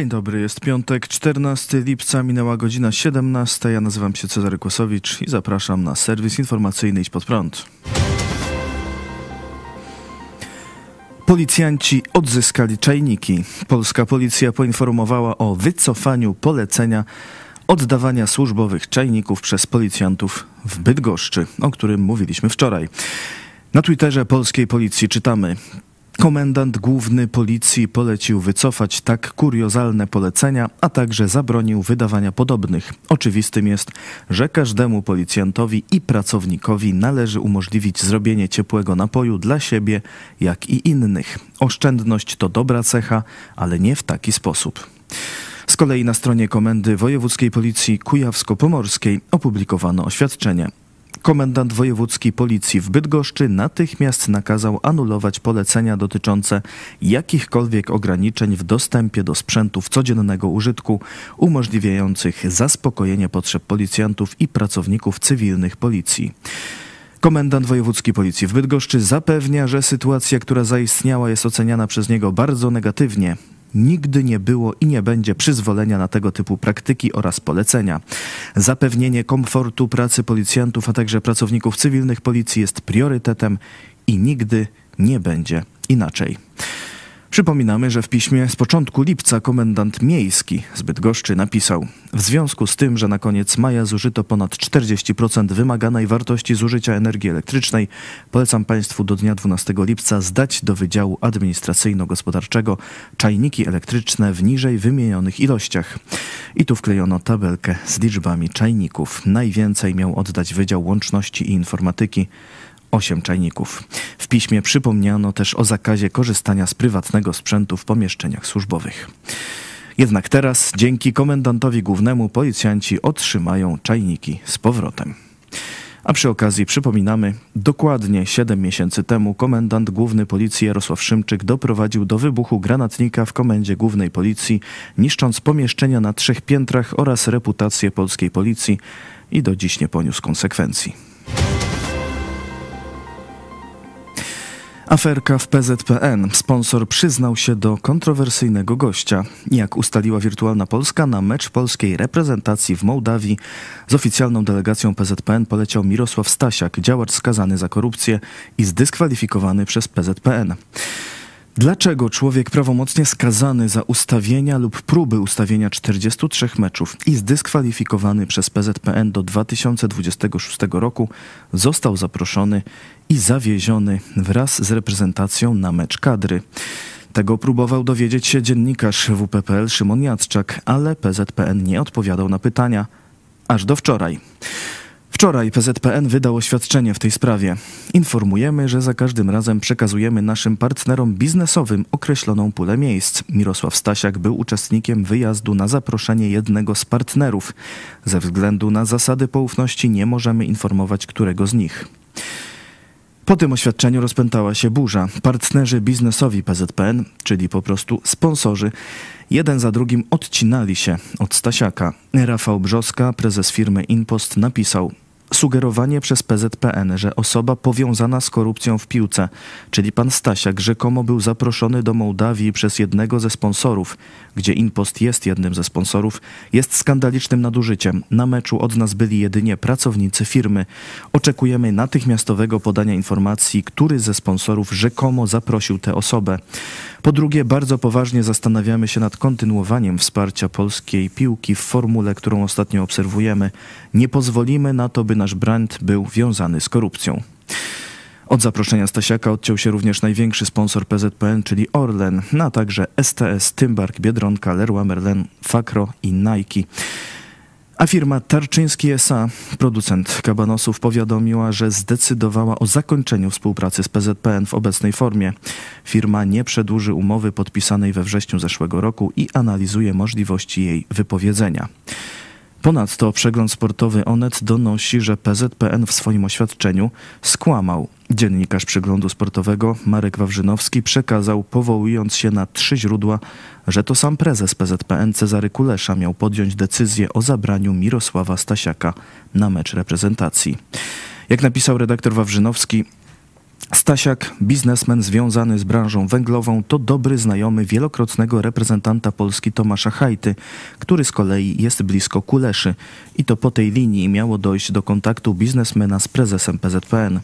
Dzień dobry, jest piątek, 14 lipca, minęła godzina 17. Ja nazywam się Cezary Kłosowicz i zapraszam na serwis informacyjny Idź Pod Prąd. Policjanci odzyskali czajniki. Polska policja poinformowała o wycofaniu polecenia oddawania służbowych czajników przez policjantów w Bydgoszczy, o którym mówiliśmy wczoraj. Na Twitterze polskiej policji czytamy: Komendant główny policji polecił wycofać tak kuriozalne polecenia, a także zabronił wydawania podobnych. Oczywistym jest, że każdemu policjantowi i pracownikowi należy umożliwić zrobienie ciepłego napoju dla siebie, jak i innych. Oszczędność to dobra cecha, ale nie w taki sposób. Z kolei na stronie Komendy Wojewódzkiej Policji Kujawsko-Pomorskiej opublikowano oświadczenie. Komendant wojewódzki policji w Bydgoszczy natychmiast nakazał anulować polecenia dotyczące jakichkolwiek ograniczeń w dostępie do sprzętów codziennego użytku, umożliwiających zaspokojenie potrzeb policjantów i pracowników cywilnych policji. Komendant wojewódzki policji w Bydgoszczy zapewnia, że sytuacja, która zaistniała, jest oceniana przez niego bardzo negatywnie. Nigdy nie było i nie będzie przyzwolenia na tego typu praktyki oraz polecenia. Zapewnienie komfortu pracy policjantów, a także pracowników cywilnych policji jest priorytetem i nigdy nie będzie inaczej. Przypominamy, że w piśmie z początku lipca komendant miejski z Bydgoszczy napisał W związku z tym, że na koniec maja zużyto ponad 40% wymaganej wartości zużycia energii elektrycznej, polecam Państwu do dnia 12 lipca zdać do Wydziału Administracyjno-Gospodarczego czajniki elektryczne w niżej wymienionych ilościach. I tu wklejono tabelkę z liczbami czajników. Najwięcej miał oddać Wydział Łączności i Informatyki 8 czajników. W piśmie przypomniano też o zakazie korzystania z prywatnego sprzętu w pomieszczeniach służbowych. Jednak teraz, dzięki komendantowi głównemu, policjanci otrzymają czajniki z powrotem. A przy okazji przypominamy, dokładnie 7 miesięcy temu komendant główny policji Jarosław Szymczyk doprowadził do wybuchu granatnika w komendzie głównej policji, niszcząc pomieszczenia na trzech piętrach oraz reputację polskiej policji i do dziś nie poniósł konsekwencji. Aferka w PZPN. Sponsor przyznał się do kontrowersyjnego gościa. Jak ustaliła Wirtualna Polska, na mecz polskiej reprezentacji w Mołdawii z oficjalną delegacją PZPN poleciał Mirosław Stasiak, działacz skazany za korupcję i zdyskwalifikowany przez PZPN. Dlaczego człowiek prawomocnie skazany za ustawienia lub próby ustawienia 43 meczów i zdyskwalifikowany przez PZPN do 2026 roku został zaproszony i zawieziony wraz z reprezentacją na mecz kadry? Tego próbował dowiedzieć się dziennikarz WPPL Szymon Jacczak, ale PZPN nie odpowiadał na pytania aż do wczoraj. Wczoraj PZPN wydał oświadczenie w tej sprawie. Informujemy, że za każdym razem przekazujemy naszym partnerom biznesowym określoną pulę miejsc. Mirosław Stasiak był uczestnikiem wyjazdu na zaproszenie jednego z partnerów. Ze względu na zasady poufności nie możemy informować którego z nich. Po tym oświadczeniu rozpętała się burza. Partnerzy biznesowi PZPN, czyli po prostu sponsorzy, jeden za drugim odcinali się od Stasiaka. Rafał Brzoska, prezes firmy Inpost, napisał: sugerowanie przez PZPN, że osoba powiązana z korupcją w piłce, czyli pan Stasiak, rzekomo był zaproszony do Mołdawii przez jednego ze sponsorów, gdzie Inpost jest jednym ze sponsorów, jest skandalicznym nadużyciem. Na meczu od nas byli jedynie pracownicy firmy. Oczekujemy natychmiastowego podania informacji, który ze sponsorów rzekomo zaprosił tę osobę. Po drugie, bardzo poważnie zastanawiamy się nad kontynuowaniem wsparcia polskiej piłki w formule, którą ostatnio obserwujemy. Nie pozwolimy na to, by nasz brand był wiązany z korupcją. Od zaproszenia Stasiaka odciął się również największy sponsor PZPN, czyli Orlen, a także STS, Tymbark, Biedronka, Leroy Merlin, Fakro i Nike. A firma Tarczyński S.A., producent kabanosów, powiadomiła, że zdecydowała o zakończeniu współpracy z PZPN w obecnej formie. Firma nie przedłuży umowy podpisanej we wrześniu zeszłego roku i analizuje możliwości jej wypowiedzenia. Ponadto przegląd sportowy Onet donosi, że PZPN w swoim oświadczeniu skłamał. Dziennikarz przeglądu sportowego Marek Wawrzynowski przekazał, powołując się na trzy źródła, że to sam prezes PZPN Cezary Kulesza miał podjąć decyzję o zabraniu Mirosława Stasiaka na mecz reprezentacji. Jak napisał redaktor Wawrzynowski, Stasiak, biznesmen związany z branżą węglową, to dobry znajomy wielokrotnego reprezentanta Polski Tomasza Hajty, który z kolei jest blisko Kuleszy. I to po tej linii miało dojść do kontaktu biznesmena z prezesem PZPN.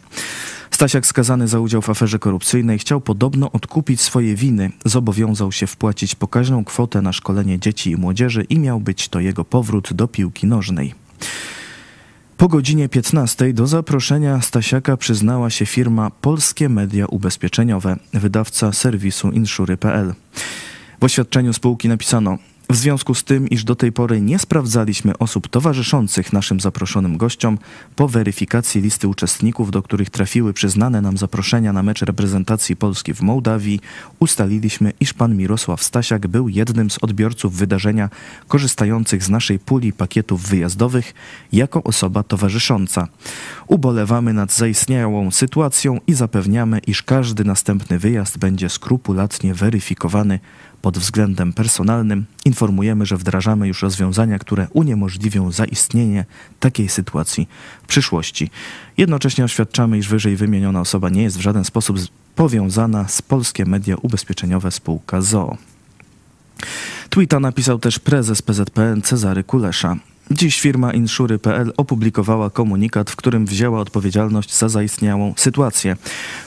Stasiak skazany za udział w aferze korupcyjnej chciał podobno odkupić swoje winy. Zobowiązał się wpłacić pokaźną kwotę na szkolenie dzieci i młodzieży i miał być to jego powrót do piłki nożnej. Po godzinie 15 do zaproszenia Stasiaka przyznała się firma Polskie Media Ubezpieczeniowe, wydawca serwisu inszury.pl. W oświadczeniu spółki napisano: w związku z tym, iż do tej pory nie sprawdzaliśmy osób towarzyszących naszym zaproszonym gościom, po weryfikacji listy uczestników, do których trafiły przyznane nam zaproszenia na mecz reprezentacji Polski w Mołdawii, ustaliliśmy, iż pan Mirosław Stasiak był jednym z odbiorców wydarzenia korzystających z naszej puli pakietów wyjazdowych jako osoba towarzysząca. Ubolewamy nad zaistniałą sytuacją i zapewniamy, iż każdy następny wyjazd będzie skrupulatnie weryfikowany pod względem personalnym informujemy, że wdrażamy już rozwiązania, które uniemożliwią zaistnienie takiej sytuacji w przyszłości. Jednocześnie oświadczamy, iż wyżej wymieniona osoba nie jest w żaden sposób powiązana z Polskie Media Ubezpieczeniowe spółka ZOO. Tweeta napisał też prezes PZPN Cezary Kulesza. Dziś firma Inszury.pl opublikowała komunikat, w którym wzięła odpowiedzialność za zaistniałą sytuację.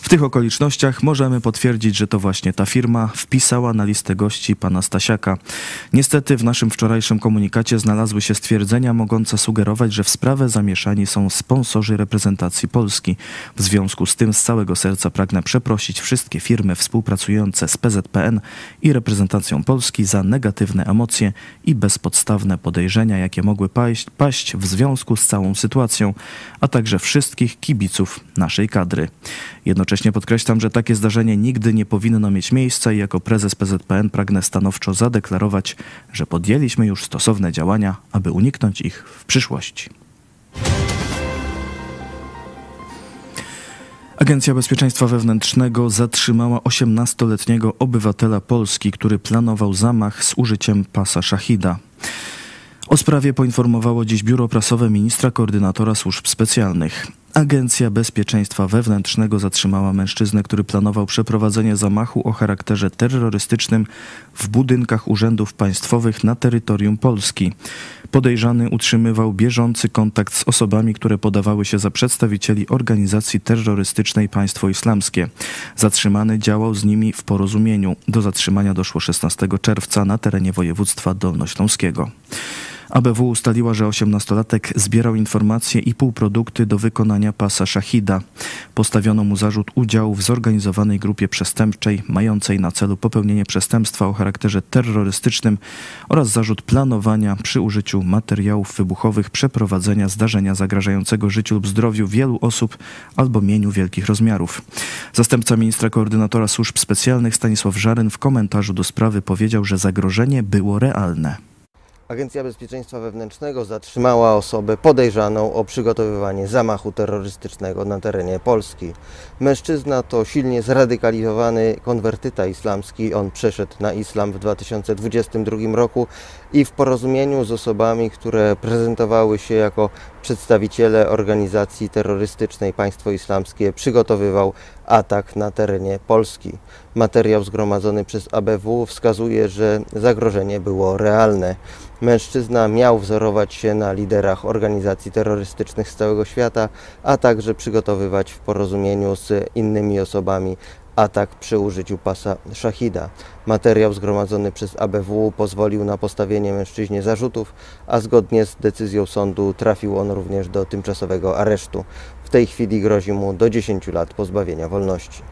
W tych okolicznościach możemy potwierdzić, że to właśnie ta firma wpisała na listę gości pana Stasiaka. Niestety w naszym wczorajszym komunikacie znalazły się stwierdzenia mogące sugerować, że w sprawę zamieszani są sponsorzy reprezentacji Polski. W związku z tym z całego serca pragnę przeprosić wszystkie firmy współpracujące z PZPN i reprezentacją Polski za negatywne emocje i bezpodstawne podejrzenia, jakie mogły paść, paść w związku z całą sytuacją, a także wszystkich kibiców naszej kadry. Jednocześnie podkreślam, że takie zdarzenie nigdy nie powinno mieć miejsca i jako prezes PZPN pragnę stanowczo zadeklarować, że podjęliśmy już stosowne działania, aby uniknąć ich w przyszłości. Agencja Bezpieczeństwa Wewnętrznego zatrzymała 18-letniego obywatela Polski, który planował zamach z użyciem pasa Szachida. O sprawie poinformowało dziś biuro prasowe ministra koordynatora służb specjalnych. Agencja Bezpieczeństwa Wewnętrznego zatrzymała mężczyznę, który planował przeprowadzenie zamachu o charakterze terrorystycznym w budynkach urzędów państwowych na terytorium Polski. Podejrzany utrzymywał bieżący kontakt z osobami, które podawały się za przedstawicieli organizacji terrorystycznej Państwo Islamskie. Zatrzymany działał z nimi w porozumieniu. Do zatrzymania doszło 16 czerwca na terenie województwa dolnośląskiego. ABW ustaliła, że 18-latek zbierał informacje i półprodukty do wykonania pasa Szachida. Postawiono mu zarzut udziału w zorganizowanej grupie przestępczej mającej na celu popełnienie przestępstwa o charakterze terrorystycznym oraz zarzut planowania przy użyciu materiałów wybuchowych przeprowadzenia zdarzenia zagrażającego życiu lub zdrowiu wielu osób albo mieniu wielkich rozmiarów. Zastępca ministra koordynatora służb specjalnych Stanisław Żaryn w komentarzu do sprawy powiedział, że zagrożenie było realne. Agencja Bezpieczeństwa Wewnętrznego zatrzymała osobę podejrzaną o przygotowywanie zamachu terrorystycznego na terenie Polski. Mężczyzna to silnie zradykalizowany konwertyta islamski. On przeszedł na islam w 2022 roku i w porozumieniu z osobami, które prezentowały się jako przedstawiciele organizacji terrorystycznej Państwo Islamskie, przygotowywał atak na terenie Polski. Materiał zgromadzony przez ABW wskazuje, że zagrożenie było realne. Mężczyzna miał wzorować się na liderach organizacji terrorystycznych z całego świata, a także przygotowywać w porozumieniu z innymi osobami atak przy użyciu pasa Szachida. Materiał zgromadzony przez ABW pozwolił na postawienie mężczyźnie zarzutów, a zgodnie z decyzją sądu trafił on również do tymczasowego aresztu. W tej chwili grozi mu do 10 lat pozbawienia wolności.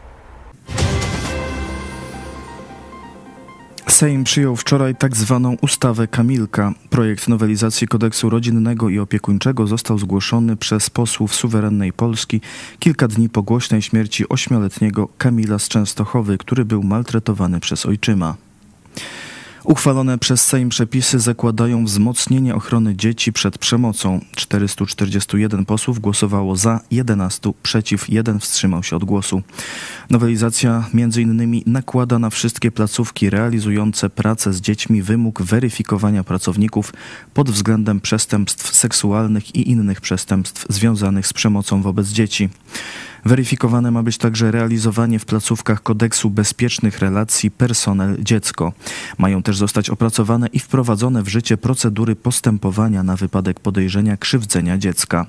Sejm przyjął wczoraj tak zwaną ustawę Kamilka. Projekt nowelizacji kodeksu rodzinnego i opiekuńczego został zgłoszony przez posłów suwerennej Polski kilka dni po głośnej śmierci ośmioletniego Kamila z Częstochowy, który był maltretowany przez ojczyma. Uchwalone przez Sejm przepisy zakładają wzmocnienie ochrony dzieci przed przemocą. 441 posłów głosowało za, 11 przeciw, 1 wstrzymał się od głosu. Nowelizacja m.in. nakłada na wszystkie placówki realizujące pracę z dziećmi wymóg weryfikowania pracowników pod względem przestępstw seksualnych i innych przestępstw związanych z przemocą wobec dzieci. Weryfikowane ma być także realizowanie w placówkach kodeksu bezpiecznych relacji personel-dziecko. Mają też zostać opracowane i wprowadzone w życie procedury postępowania na wypadek podejrzenia krzywdzenia dziecka.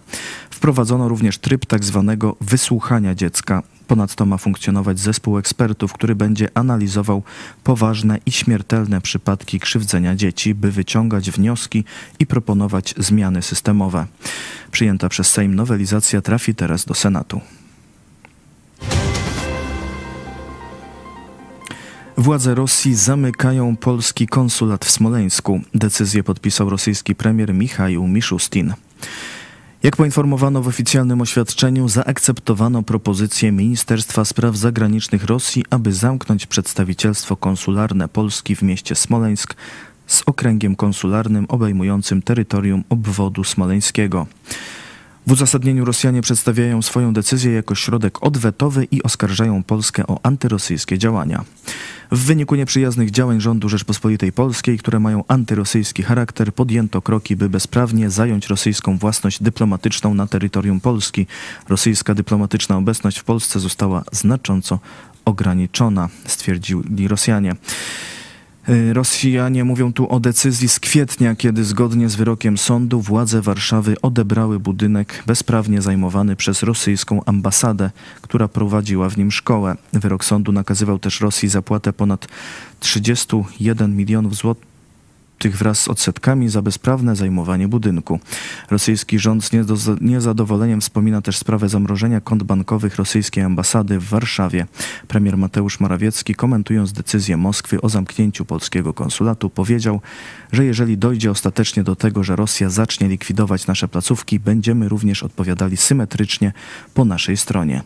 Wprowadzono również tryb tzw. Tak wysłuchania dziecka. Ponadto ma funkcjonować zespół ekspertów, który będzie analizował poważne i śmiertelne przypadki krzywdzenia dzieci, by wyciągać wnioski i proponować zmiany systemowe. Przyjęta przez Sejm nowelizacja trafi teraz do Senatu. Władze Rosji zamykają polski konsulat w Smoleńsku. Decyzję podpisał rosyjski premier Michał Miszustin. Jak poinformowano w oficjalnym oświadczeniu, zaakceptowano propozycję Ministerstwa Spraw Zagranicznych Rosji, aby zamknąć przedstawicielstwo konsularne Polski w mieście Smoleńsk z okręgiem konsularnym obejmującym terytorium obwodu smoleńskiego. W uzasadnieniu Rosjanie przedstawiają swoją decyzję jako środek odwetowy i oskarżają Polskę o antyrosyjskie działania. W wyniku nieprzyjaznych działań rządu Rzeczpospolitej Polskiej, które mają antyrosyjski charakter, podjęto kroki, by bezprawnie zająć rosyjską własność dyplomatyczną na terytorium Polski. Rosyjska dyplomatyczna obecność w Polsce została znacząco ograniczona, stwierdzili Rosjanie. Y, Rosjanie mówią tu o decyzji z kwietnia, kiedy zgodnie z wyrokiem sądu władze Warszawy odebrały budynek bezprawnie zajmowany przez rosyjską ambasadę, która prowadziła w nim szkołę. Wyrok sądu nakazywał też Rosji zapłatę ponad 31 milionów złotych tych wraz z odsetkami za bezprawne zajmowanie budynku. Rosyjski rząd z niezadowoleniem wspomina też sprawę zamrożenia kont bankowych rosyjskiej ambasady w Warszawie. Premier Mateusz Morawiecki, komentując decyzję Moskwy o zamknięciu polskiego konsulatu, powiedział, że jeżeli dojdzie ostatecznie do tego, że Rosja zacznie likwidować nasze placówki, będziemy również odpowiadali symetrycznie po naszej stronie.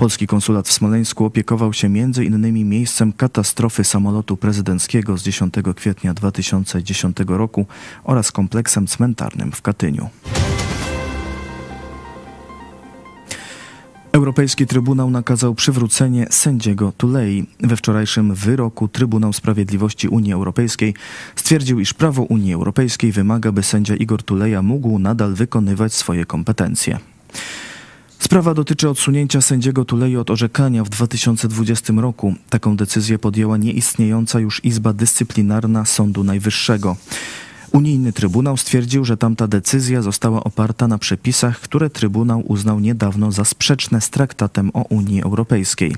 Polski konsulat w Smoleńsku opiekował się m.in. miejscem katastrofy samolotu prezydenckiego z 10 kwietnia 2010 roku oraz kompleksem cmentarnym w Katyniu. Europejski Trybunał nakazał przywrócenie sędziego Tulei. We wczorajszym wyroku Trybunał Sprawiedliwości Unii Europejskiej stwierdził, iż prawo Unii Europejskiej wymaga, by sędzia Igor Tuleja mógł nadal wykonywać swoje kompetencje. Sprawa dotyczy odsunięcia sędziego Tulei od orzekania w 2020 roku. Taką decyzję podjęła nieistniejąca już Izba Dyscyplinarna Sądu Najwyższego. Unijny Trybunał stwierdził, że tamta decyzja została oparta na przepisach, które Trybunał uznał niedawno za sprzeczne z traktatem o Unii Europejskiej.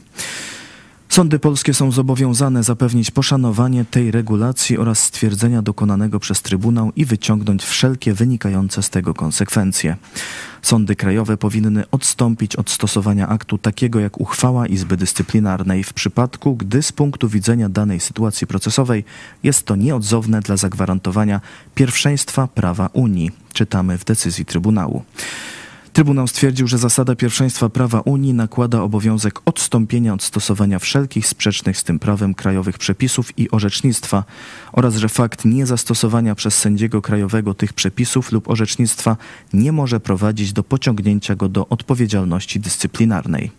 Sądy polskie są zobowiązane zapewnić poszanowanie tej regulacji oraz stwierdzenia dokonanego przez Trybunał i wyciągnąć wszelkie wynikające z tego konsekwencje. Sądy krajowe powinny odstąpić od stosowania aktu takiego jak uchwała Izby Dyscyplinarnej w przypadku, gdy z punktu widzenia danej sytuacji procesowej jest to nieodzowne dla zagwarantowania pierwszeństwa prawa Unii, czytamy w decyzji Trybunału. Trybunał stwierdził, że zasada pierwszeństwa prawa Unii nakłada obowiązek odstąpienia od stosowania wszelkich sprzecznych z tym prawem krajowych przepisów i orzecznictwa oraz że fakt niezastosowania przez sędziego krajowego tych przepisów lub orzecznictwa nie może prowadzić do pociągnięcia go do odpowiedzialności dyscyplinarnej.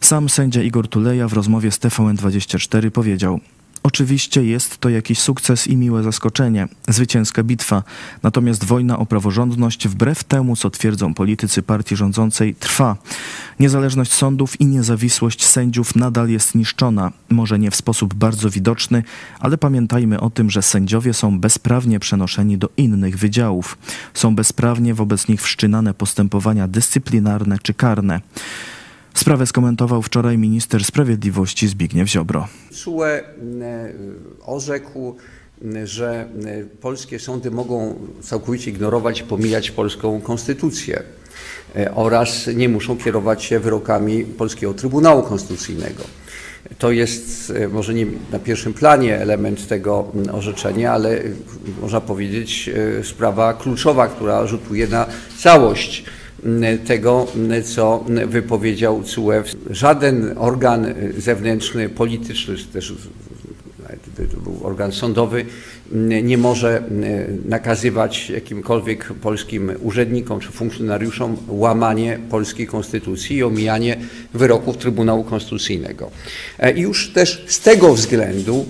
Sam sędzia Igor Tuleja w rozmowie z TVN24 powiedział: Oczywiście jest to jakiś sukces i miłe zaskoczenie, zwycięska bitwa. Natomiast wojna o praworządność, wbrew temu, co twierdzą politycy partii rządzącej, trwa. Niezależność sądów i niezawisłość sędziów nadal jest niszczona. Może nie w sposób bardzo widoczny, ale pamiętajmy o tym, że sędziowie są bezprawnie przenoszeni do innych wydziałów. Są bezprawnie wobec nich wszczynane postępowania dyscyplinarne czy karne. Sprawę skomentował wczoraj minister sprawiedliwości Zbigniew Ziobro. CUE e, orzekł, że e, polskie sądy mogą całkowicie ignorować, pomijać polską konstytucję e, oraz nie muszą kierować się wyrokami Polskiego Trybunału Konstytucyjnego. To jest może nie na pierwszym planie element tego orzeczenia, ale można powiedzieć sprawa kluczowa, która rzutuje na całość tego, co wypowiedział CUE. Żaden organ zewnętrzny, polityczny, czy też organ sądowy, nie może nakazywać jakimkolwiek polskim urzędnikom czy funkcjonariuszom łamanie polskiej konstytucji i omijanie wyroków Trybunału Konstytucyjnego. E, I już też z tego względu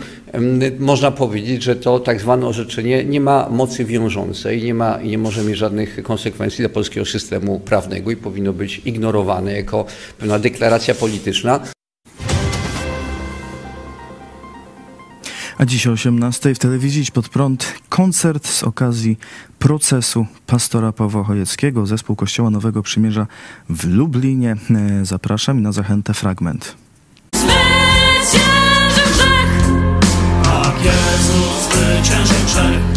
można powiedzieć, że to tak zwane orzeczenie nie ma mocy wiążącej, nie, ma, nie może mieć żadnych konsekwencji dla polskiego systemu prawnego i powinno być ignorowane jako pewna deklaracja polityczna. A dziś o 18 w telewizji pod prąd koncert z okazji procesu pastora Pawła Chojeckiego, zespół Kościoła Nowego Przymierza w Lublinie. E, Zapraszam i na zachętę fragment. Zwyciężył grzech, Tak Jezus zwyciężył grzech.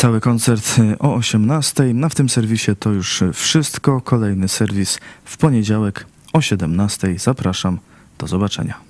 Cały koncert e, o 18. Na w tym serwisie to już e, wszystko. Kolejny serwis w poniedziałek o 17. Zapraszam. Do zobaczenia.